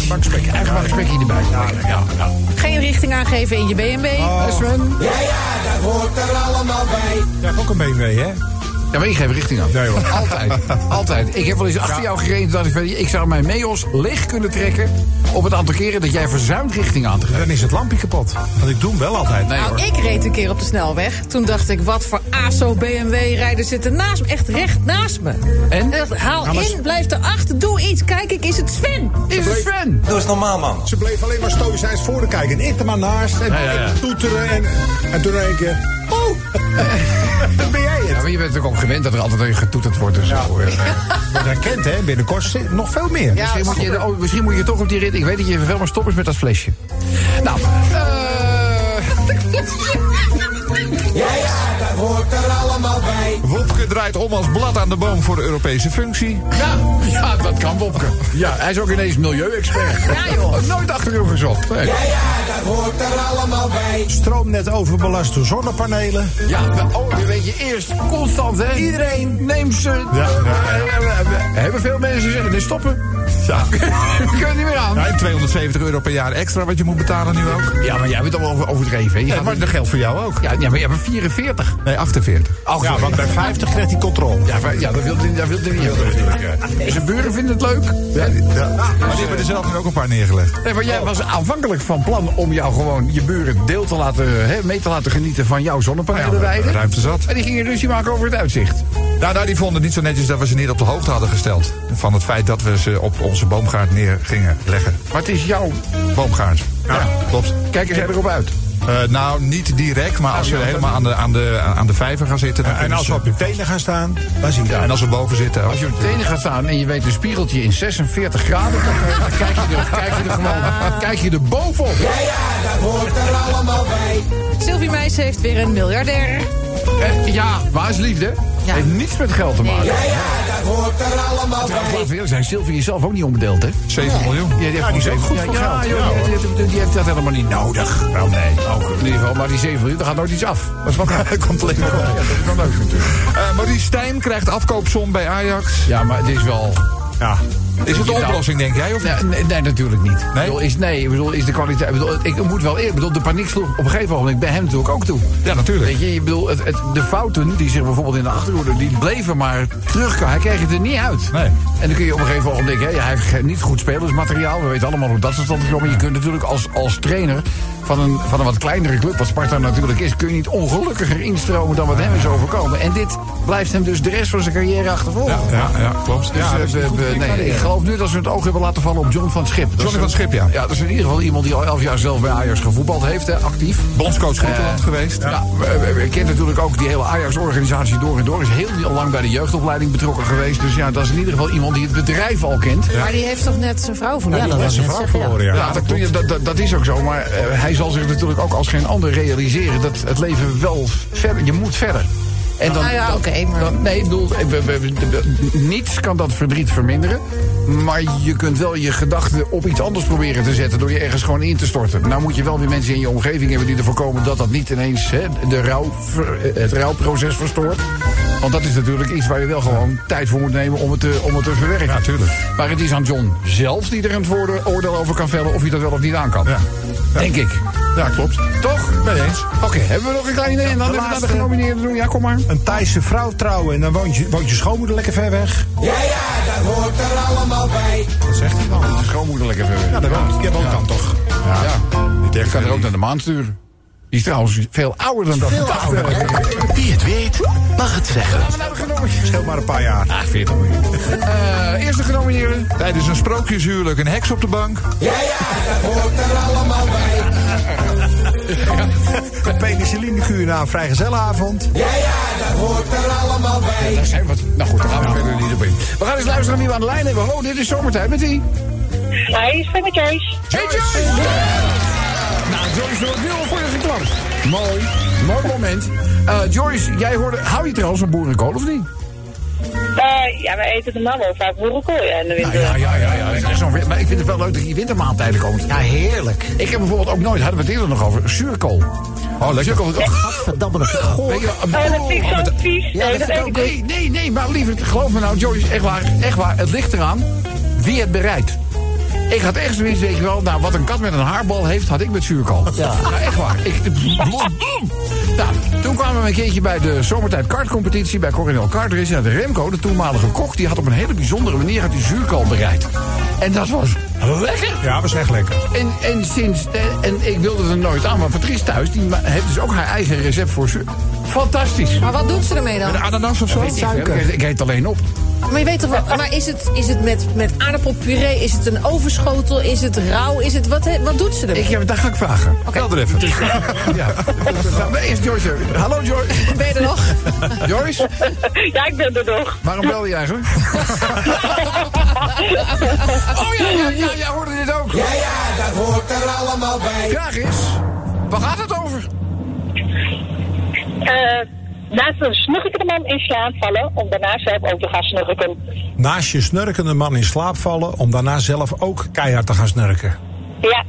S5: bakspek.
S2: Eigen spekje erbij. Ja, ja, ja.
S6: Geen richting aangeven in je B&B.
S2: Eh, Sven?
S8: Ja, ja, dat hoort er allemaal bij.
S5: Ja, ook een BMW, hè?
S2: Ja, maar ik geef richting aan.
S5: Nee, hoor. [LAUGHS]
S2: Altijd. Altijd. Ik heb wel eens achter jou gereden. Dacht ik, van, ik zou mijn Meos leeg kunnen trekken... op het aantal keren dat jij verzuimt richting aan te geven.
S5: Dan is het lampje kapot. Want ik doe hem wel altijd.
S2: Nee
S6: Nou,
S2: hoor.
S6: ik reed een keer op de snelweg. Toen dacht ik, wat voor ASO BMW-rijders zitten naast me. Echt recht naast me.
S2: En?
S6: Dacht, haal
S5: maar-
S6: in, blijf erachter, doe iets. Kijk, ik is het Sven.
S2: Is het Sven?
S11: Doe eens normaal, man.
S5: Ze bleef alleen maar stoïcijns voor de kijken. En ik er maar naast. En,
S2: Ja, ja, ja.
S5: en toeteren. En, en toen denk ik... Oh, [LAUGHS]
S2: maar je bent natuurlijk ook gewend dat er altijd getoeterd wordt. Dus zo, [LAUGHS] eh.
S5: Wordt herkend, hè? Binnenkort nog veel meer.
S2: misschien, moet je, oh, misschien moet je toch op die rit. Ik weet dat je veel maar stoppers met dat flesje. Nou,
S8: Ja, ja, dat hoort er allemaal bij.
S4: Wopke draait om als blad aan de boom voor de Europese functie.
S2: ja, ja, dat kan Wopke. Ja, hij is ook ineens milieuexpert. Ja, joh. Nooit achter hem gezocht. Nee.
S8: Ja, ja, dat hoort er allemaal bij.
S5: Stroomnet overbelast door zonnepanelen.
S2: Ja, oh, weet je, eerst constant, hè? Iedereen neemt ze.
S5: Ja, ja,
S2: We hebben veel mensen zeggen, dus stoppen.
S4: Ja.
S2: We [LAUGHS] kunnen niet meer aan.
S4: Ja, en 270 euro per jaar extra wat je moet betalen nu ook.
S2: Ja, maar jij bent al over, overdreven. hè? Je
S4: Ja,
S2: gaat-
S4: maar dat geldt voor jou ook.
S2: ja, ja, maar je hebt 44.
S4: Nee, 48.
S2: Oh,
S5: Ja, want bij 50 krijgt hij controle.
S2: Ja, maar- ja, dat wil hij dat niet natuurlijk. Zijn [LAUGHS] buren vinden het leuk. Ja.
S4: Maar die hebben er zelf nu ook een paar neergelegd.
S2: Nee, maar jij was aanvankelijk van plan om jou gewoon je buren deel te laten, hè, mee te laten genieten van jouw zonnepanelenweide.
S4: ruimte zat.
S2: En die gingen ruzie maken over het uitzicht.
S4: Nou, nou, die vonden het niet zo netjes dat we ze niet op de hoogte hadden gesteld. Van het feit dat we ze op onze boomgaard neer gingen leggen.
S2: Maar het is jouw.
S4: Boomgaard. Ja, klopt.
S2: Kijk eens erop uit.
S4: Eh, nou, niet direct, maar als we helemaal aan de, aan de, aan de vijver gaan zitten... Dan
S5: En als we op je tenen gaan staan, dan zie je
S4: Ja,
S5: dat.
S4: en als we boven zitten.
S2: Als je op de tenen gaat staan en je weet een spiegeltje in 46 graden, dan, dan kijk, je er, kijk je er gewoon kijk je er bovenop.
S8: Ja, ja, dat hoort er allemaal bij.
S6: Sylvie Meijs heeft weer een miljardair.
S2: Eh, ja, waar is liefde?
S6: Ja.
S2: Heeft niets met geld te maken.
S8: Ja, ja, dat hoort er allemaal bij.
S2: eerlijk zijn, Sylvie is zelf ook niet onbedeeld, hè?
S4: 7 miljoen.
S2: Ja, die, heeft
S5: die ook goed voor
S2: ja,
S5: geld.
S2: Ja,
S5: Ja,
S2: joh, die, heeft- die heeft dat helemaal niet nodig. Wel, nee. in ieder geval, maar die 7 miljoen, daar gaat nooit iets af. Dat is wel knap.
S4: Komt alleen maar
S2: Ja, dat is wel leuk natuurlijk.
S4: Eh, Maurice Stijn krijgt afkoopsom bij Ajax.
S2: Ja, maar het is wel...
S5: Ja.
S4: Is het de
S2: Nou,
S4: oplossing, denk jij? Of?
S2: Nee, nee, nee, natuurlijk niet. Ik
S4: Nee?
S2: bedoel, is, nee, ik bedoel, is de kwaliteit... Ik, bedoel, ik moet wel eerlijk... Ik bedoel, de paniek sloeg op een gegeven moment bij hem natuurlijk ook toe.
S4: Ja, natuurlijk.
S2: Weet je, ik bedoel, het, het- de fouten die zich bijvoorbeeld in de achterhoede... die bleven maar terugkomen. Hij kreeg het er niet uit.
S4: Nee.
S2: En dan kun je op een gegeven moment denken... Hij heeft niet goed spelersmateriaal. We weten allemaal hoe dat is tot gekomen. Je kunt natuurlijk als, als trainer van een, van een wat kleinere club... wat Sparta natuurlijk is... kun je niet ongelukkiger instromen dan wat hem is overkomen. En dit blijft hem dus de rest van zijn carrière achtervolgen.
S4: Ja, ja, klopt.
S2: Dus,
S4: Ja,
S2: eh, we- we- nee, ik geloof nu dat ze het oog hebben laten vallen op John van Schip. Dat
S4: Johnny
S2: is-
S4: van Schip, ja.
S2: Ja, dat is in ieder geval iemand die al elf jaar zelf bij Ajax gevoetbald heeft, hè, actief.
S4: Bondscoach Griekenland geweest.
S2: Ja, we kent natuurlijk ook die hele Ajax-organisatie door en door. Is heel lang bij de jeugdopleiding betrokken geweest. Dus ja, dat is in ieder geval iemand die het bedrijf al kent.
S6: Maar die heeft toch net zijn vrouw
S9: Ja,
S6: verloren?
S9: dat was
S5: zijn vrouw
S9: ja.
S5: verloren, ja.
S2: Ja, dat, kun je- dat, dat, dat is ook zo. Maar eh, hij zal zich natuurlijk ook als geen ander realiseren dat het leven wel verder. Je moet verder. En dan,
S6: Nou ja, oké, maar-
S2: nee, ik bedoel, we- we- we- niets kan dat verdriet verminderen. Maar je kunt wel je gedachten op iets anders proberen te zetten... door je ergens gewoon in te storten. Nou moet je wel weer mensen in je omgeving hebben... die ervoor komen dat dat niet ineens hè, de rouw, het rouwproces verstoort. Want dat is natuurlijk iets waar je wel gewoon tijd voor moet nemen... om het te, om het te verwerken.
S4: Ja, tuurlijk.
S2: Maar het is aan John zelf die er een oordeel over kan vellen... of hij dat wel of niet aan kan.
S4: Ja.
S2: Denk ik.
S4: Ja, klopt.
S2: Toch?
S4: Mee eens.
S2: Oké, hebben we nog een kleine idee? En dan
S5: de
S2: even naar de genomineerden doen. Ja, kom maar.
S5: Een Thaise vrouw trouwen en dan woont je, woont je schoonmoeder lekker ver weg.
S8: Ja, ja, dat hoort er allemaal bij.
S2: Wat zegt hij dan? De schoonmoeder lekker ver.
S5: Ja, dat woont, jij woont dan toch?
S2: Ja.
S4: Niet
S2: Ik kan er ook naar de maan sturen. Die is trouwens veel ouder dan dat.
S9: Veel ouder, hè?
S7: Wie het weet, mag het zeggen.
S5: Scheelt maar een paar jaar.
S2: Ah, 40 miljoen. Eh, eerste genomineerde.
S4: Tijdens een sprookjeshuwelijk een heks op de bank.
S8: Ja, ja, dat hoort er allemaal bij. [LAUGHS] [LAUGHS]
S5: Een penicillinekuur na een vrijgezellenavond.
S8: Ja, ja, dat hoort er allemaal bij.
S2: Daar zijn wat. Nou goed, daar gaan we verder niet op in. We gaan eens luisteren naar wie we aan de lijn hebben. Hallo, dit is zomertijd met wie?
S11: Hij is met Joyce.
S2: Hey Joyce! Nou, Joyce wordt nu al voor je geklapt. Mooi. Mooi moment. Eh, Joyce, jij hoorde... Hou je trouwens van boerenkool of niet?
S11: Eh, ja, wij eten normaal wel vaak boerenkool ja, in de winter.
S2: Ja, ja, ja. ja, echt maar ik vind het wel leuk dat je wintermaaltijden komt.
S9: Ja, heerlijk.
S2: Ik heb bijvoorbeeld ook nooit, hadden we het eerder nog over, zuurkool.
S4: Oh, lekker.
S2: Zuurkool, oh,
S9: Gadverdamme, dat goor.
S11: Oh, dat vind ik zo vies.
S9: Ja,
S11: nee,
S9: dat vind ik ook.
S2: Nee, nee, nee, maar lieverd, geloof me nou, Joyce, echt waar, echt waar. Het ligt eraan wie het bereidt. Ik had echt zoiets, weet je wel, nou, wat een kat met een haarbal heeft, had ik met zuurkool.
S9: Ja.
S2: Nou, echt waar. Ik, nou, toen kwamen we een keertje bij de zomertijd kartcompetitie bij Coronel Kartrace. En de Remco, de toenmalige kok, die had op een hele bijzondere manier had die zuurkool bereid. En dat was lekker.
S5: Ja, was echt lekker.
S2: En, en sinds, eh, en ik wilde er nooit aan, maar Patrice thuis, die heeft dus ook haar eigen recept voor zuur. Fantastisch.
S6: Maar wat doet ze ermee dan?
S2: Een ananas of zo? Ik, ik eet alleen op.
S6: Maar je weet toch wel, maar is het, is het met, met aardappelpuree? Is het een overschotel? Is het rauw? Is het, wat, wat doet ze er?
S2: Ik, heb- daar ga ik vragen.
S6: Oké.
S2: Bel er even. [LAUGHS] ja. Nou, nee, is Joyce. er. Hallo Joyce.
S6: Ben je er nog?
S2: Joyce,
S11: Ja, ik ben er nog.
S2: waarom bel je eigenlijk? [LAUGHS] oh ja, ja, ja, jij hoorde dit ook.
S8: Ja, ja, dat hoort er allemaal bij.
S2: Vraag is, waar gaat het over?
S11: Eh naast een snurkende man in slaap vallen om daarna zelf ook te gaan snurken.
S5: Naast je snurkende man in slaap vallen om daarna zelf ook keihard te gaan snurken.
S11: Ja,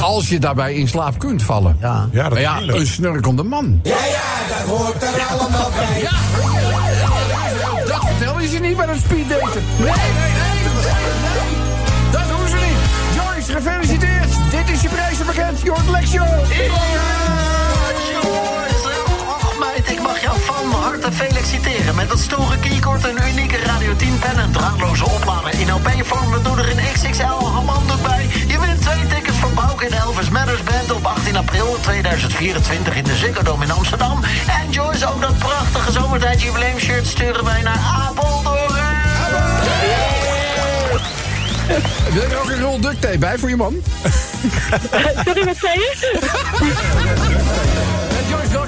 S2: Als je daarbij in slaap kunt vallen.
S9: Ja.
S5: Ja, dat
S2: ja, een snurkende man.
S8: Ja, ja, dat hoort er allemaal bij.
S2: Ja, dat vertellen ze niet bij een speeddaten. Nee, nee, nee, nee. Dat doen ze niet. Joyce, gefeliciteerd. Dit is je prijzenpakket. Je hoort Lex
S7: Ik mag jou van harte feliciteren met dat stoere keycord, een unieke Radio 10 pen en draadloze oplader in LP-vorm. We doen er een XXL handdoek bij. Je wint twee tickets voor Bouke en Elvis Matters Band op 18 april 2024 in de Ziggo Dome in Amsterdam. En Joyce, ook dat prachtige zomertijd jubileumshirt sturen wij naar Apeldoorn.
S2: Wil je er ook een rol duct tape bij voor je man? [LAUGHS]
S11: sorry, wat zei je? [LAUGHS]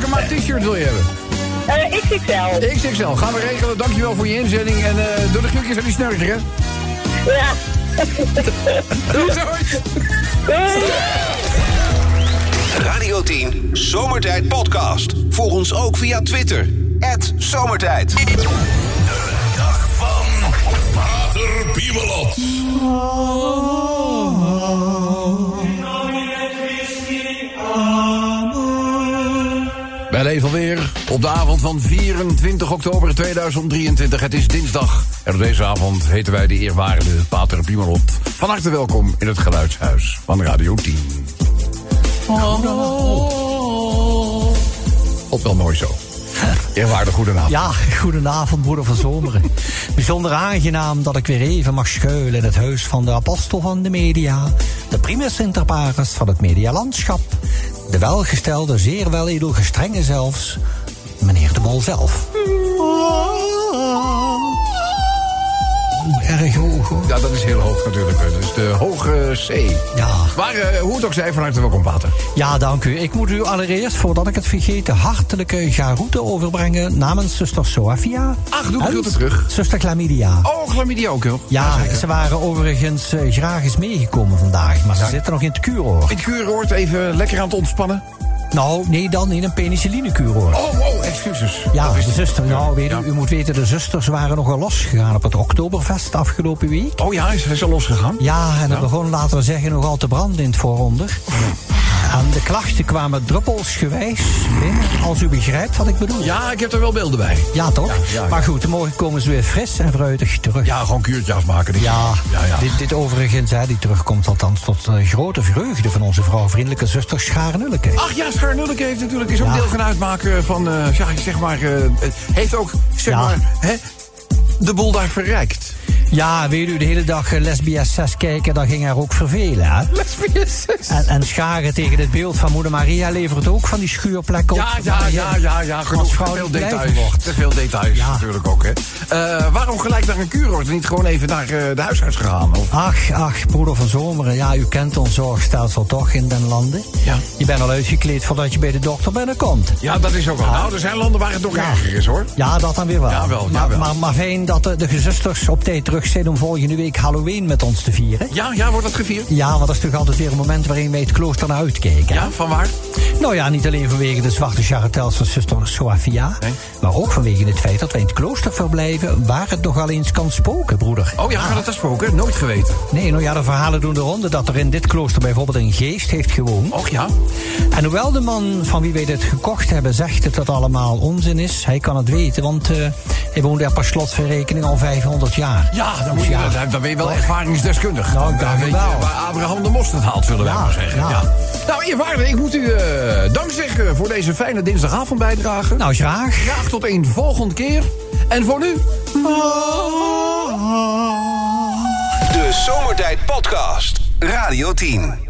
S2: Welke maat t-shirt wil je hebben?
S11: Eh XXL.
S2: XXL, gaan we regelen. Dankjewel voor je inzending. En eh doe de groetjes aan die snurker, hè?
S11: Ja. [LAUGHS]
S2: Doei.
S1: Radio 10 Zomertijd Podcast. Volg ons ook via Twitter. Zomertijd.
S3: Dag van Pater Piemelot.
S2: Leven alweer op de avond van 24 oktober 2023. Het is dinsdag. En op deze avond heten wij de eerwaarde Pater Piemelot. Van harte welkom in het geluidshuis van Radio 10. Op wel mooi zo. Eerwaarde goedenavond.
S12: Ja, goedenavond, broeder van Zomeren. [LAUGHS] Bijzonder aangenaam dat ik weer even mag schuilen in het huis van de apostel van de media. De primus inter pares van het medialandschap. De welgestelde, zeer weledel gestrenge zelfs. Meneer de Mol zelf. Erg hoog hoor.
S2: Ja, dat is heel hoog natuurlijk. Dus de hoge C.
S12: Ja.
S2: Maar eh, hoe het ook zij, van harte welkom, Pater.
S12: Ja, dank u. Ik moet u allereerst, voordat ik het vergeet, de hartelijke garoete overbrengen namens zuster Soafia.
S2: Ach, doe groeten terug.
S12: Zuster Chlamydia.
S2: Oh, chlamydia ook, joh.
S12: Ja, ze waren overigens eh, graag eens meegekomen vandaag, maar ze zitten nog in het kuuroord.
S2: In het kuuroord even lekker aan het ontspannen.
S12: Nou, nee, dan in een penicillinekuuroord.
S2: Oh, oh, excuses.
S12: Ja, de zuster, nou, weet u,
S2: Ja.
S12: u moet weten, de zusters waren nogal losgegaan op het Oktoberfest afgelopen week.
S2: Oh ja, is hij zo losgegaan?
S12: Ja, en dat begon, laten we zeggen, nogal te branden in het vooronder. En de klachten kwamen druppelsgewijs als u begrijpt wat ik bedoel.
S2: Ja, ik heb er wel beelden bij.
S12: Ja, toch?
S2: Ja, ja, ja.
S12: Maar goed, morgen komen ze weer fris en fruitig terug.
S2: Ja, gewoon kuurtje afmaken.
S12: Ja. Dit, dit overigens, hè, die terugkomt althans tot eh, grote vreugde van onze vrouw vriendelijke zuster Schaarnulleke.
S2: Ach ja, Schaarnulleke heeft natuurlijk is ook deel gaan uitmaken van, eh, ja, zeg maar, eh, heeft ook, zeg maar, hè, de boel daar verrijkt.
S12: Ja, weet u, de hele dag eh, lesbisch 6 kijken, dat ging haar ook vervelen, hè?
S2: Lesbisch.
S12: En, en scharen tegen het beeld van moeder Maria levert ook van die schuurplekken op.
S2: Ja, ja, ja, ja, ja, genoeg.
S12: Als
S2: Te veel details.
S12: wordt.
S2: Te veel details
S12: Ja.
S2: natuurlijk ook, hè. Eh, waarom gelijk naar een kuuroord en niet gewoon even naar eh, de huisarts gegaan? Of?
S12: Ach, ach, broeder van Zomeren, ja, u kent ons zorgstelsel toch in den landen?
S2: Ja.
S12: Je bent al uitgekleed voordat je bij de dokter binnenkomt.
S2: Ja, dat is ook wel. Nou, er zijn landen waar het nog
S12: Ja.
S2: erger is, hoor.
S12: Ja, dat dan weer wel.
S2: Jawel,
S12: maar,
S2: jawel.
S12: Maar, maar dat de, de gezusters op tijd terug zijn om volgende week Halloween met ons te vieren.
S2: Ja, ja, wordt dat gevierd?
S12: Ja, want dat is toch altijd weer een moment waarin wij het klooster naar uitkijken.
S2: Ja, van waar?
S12: Nou ja, niet alleen vanwege de zwarte charretels van zuster Soafia...
S2: Nee.
S12: maar ook vanwege het feit dat wij in het klooster verblijven... waar het nogal eens kan spoken, broeder.
S2: Oh ja, gaat het als spoken? Nooit geweten.
S12: Nee, nou ja, de verhalen doen de ronde dat er in dit klooster bijvoorbeeld een geest heeft gewoond.
S2: Och ja.
S12: En hoewel de man van wie wij dit gekocht hebben zegt dat het allemaal onzin is... hij kan het weten, want eh, hij woont er per slotverrekening al 500 jaar.
S2: Ja, dan,
S12: Dus
S2: moet je,
S12: ja.
S2: dan, dan ben je wel ervaringsdeskundig.
S12: Nou,
S2: weet
S12: wel.
S2: je waar Abraham de mosterd haalt, zullen wij maar zeggen. Ja.
S12: ja.
S2: Nou, eerwaarde, ik moet u eh, dank zeggen voor deze fijne dinsdagavond bijdrage.
S12: Nou, graag.
S2: Graag tot een volgende keer. En voor nu...
S1: De Zomertijd Podcast. Radio 10.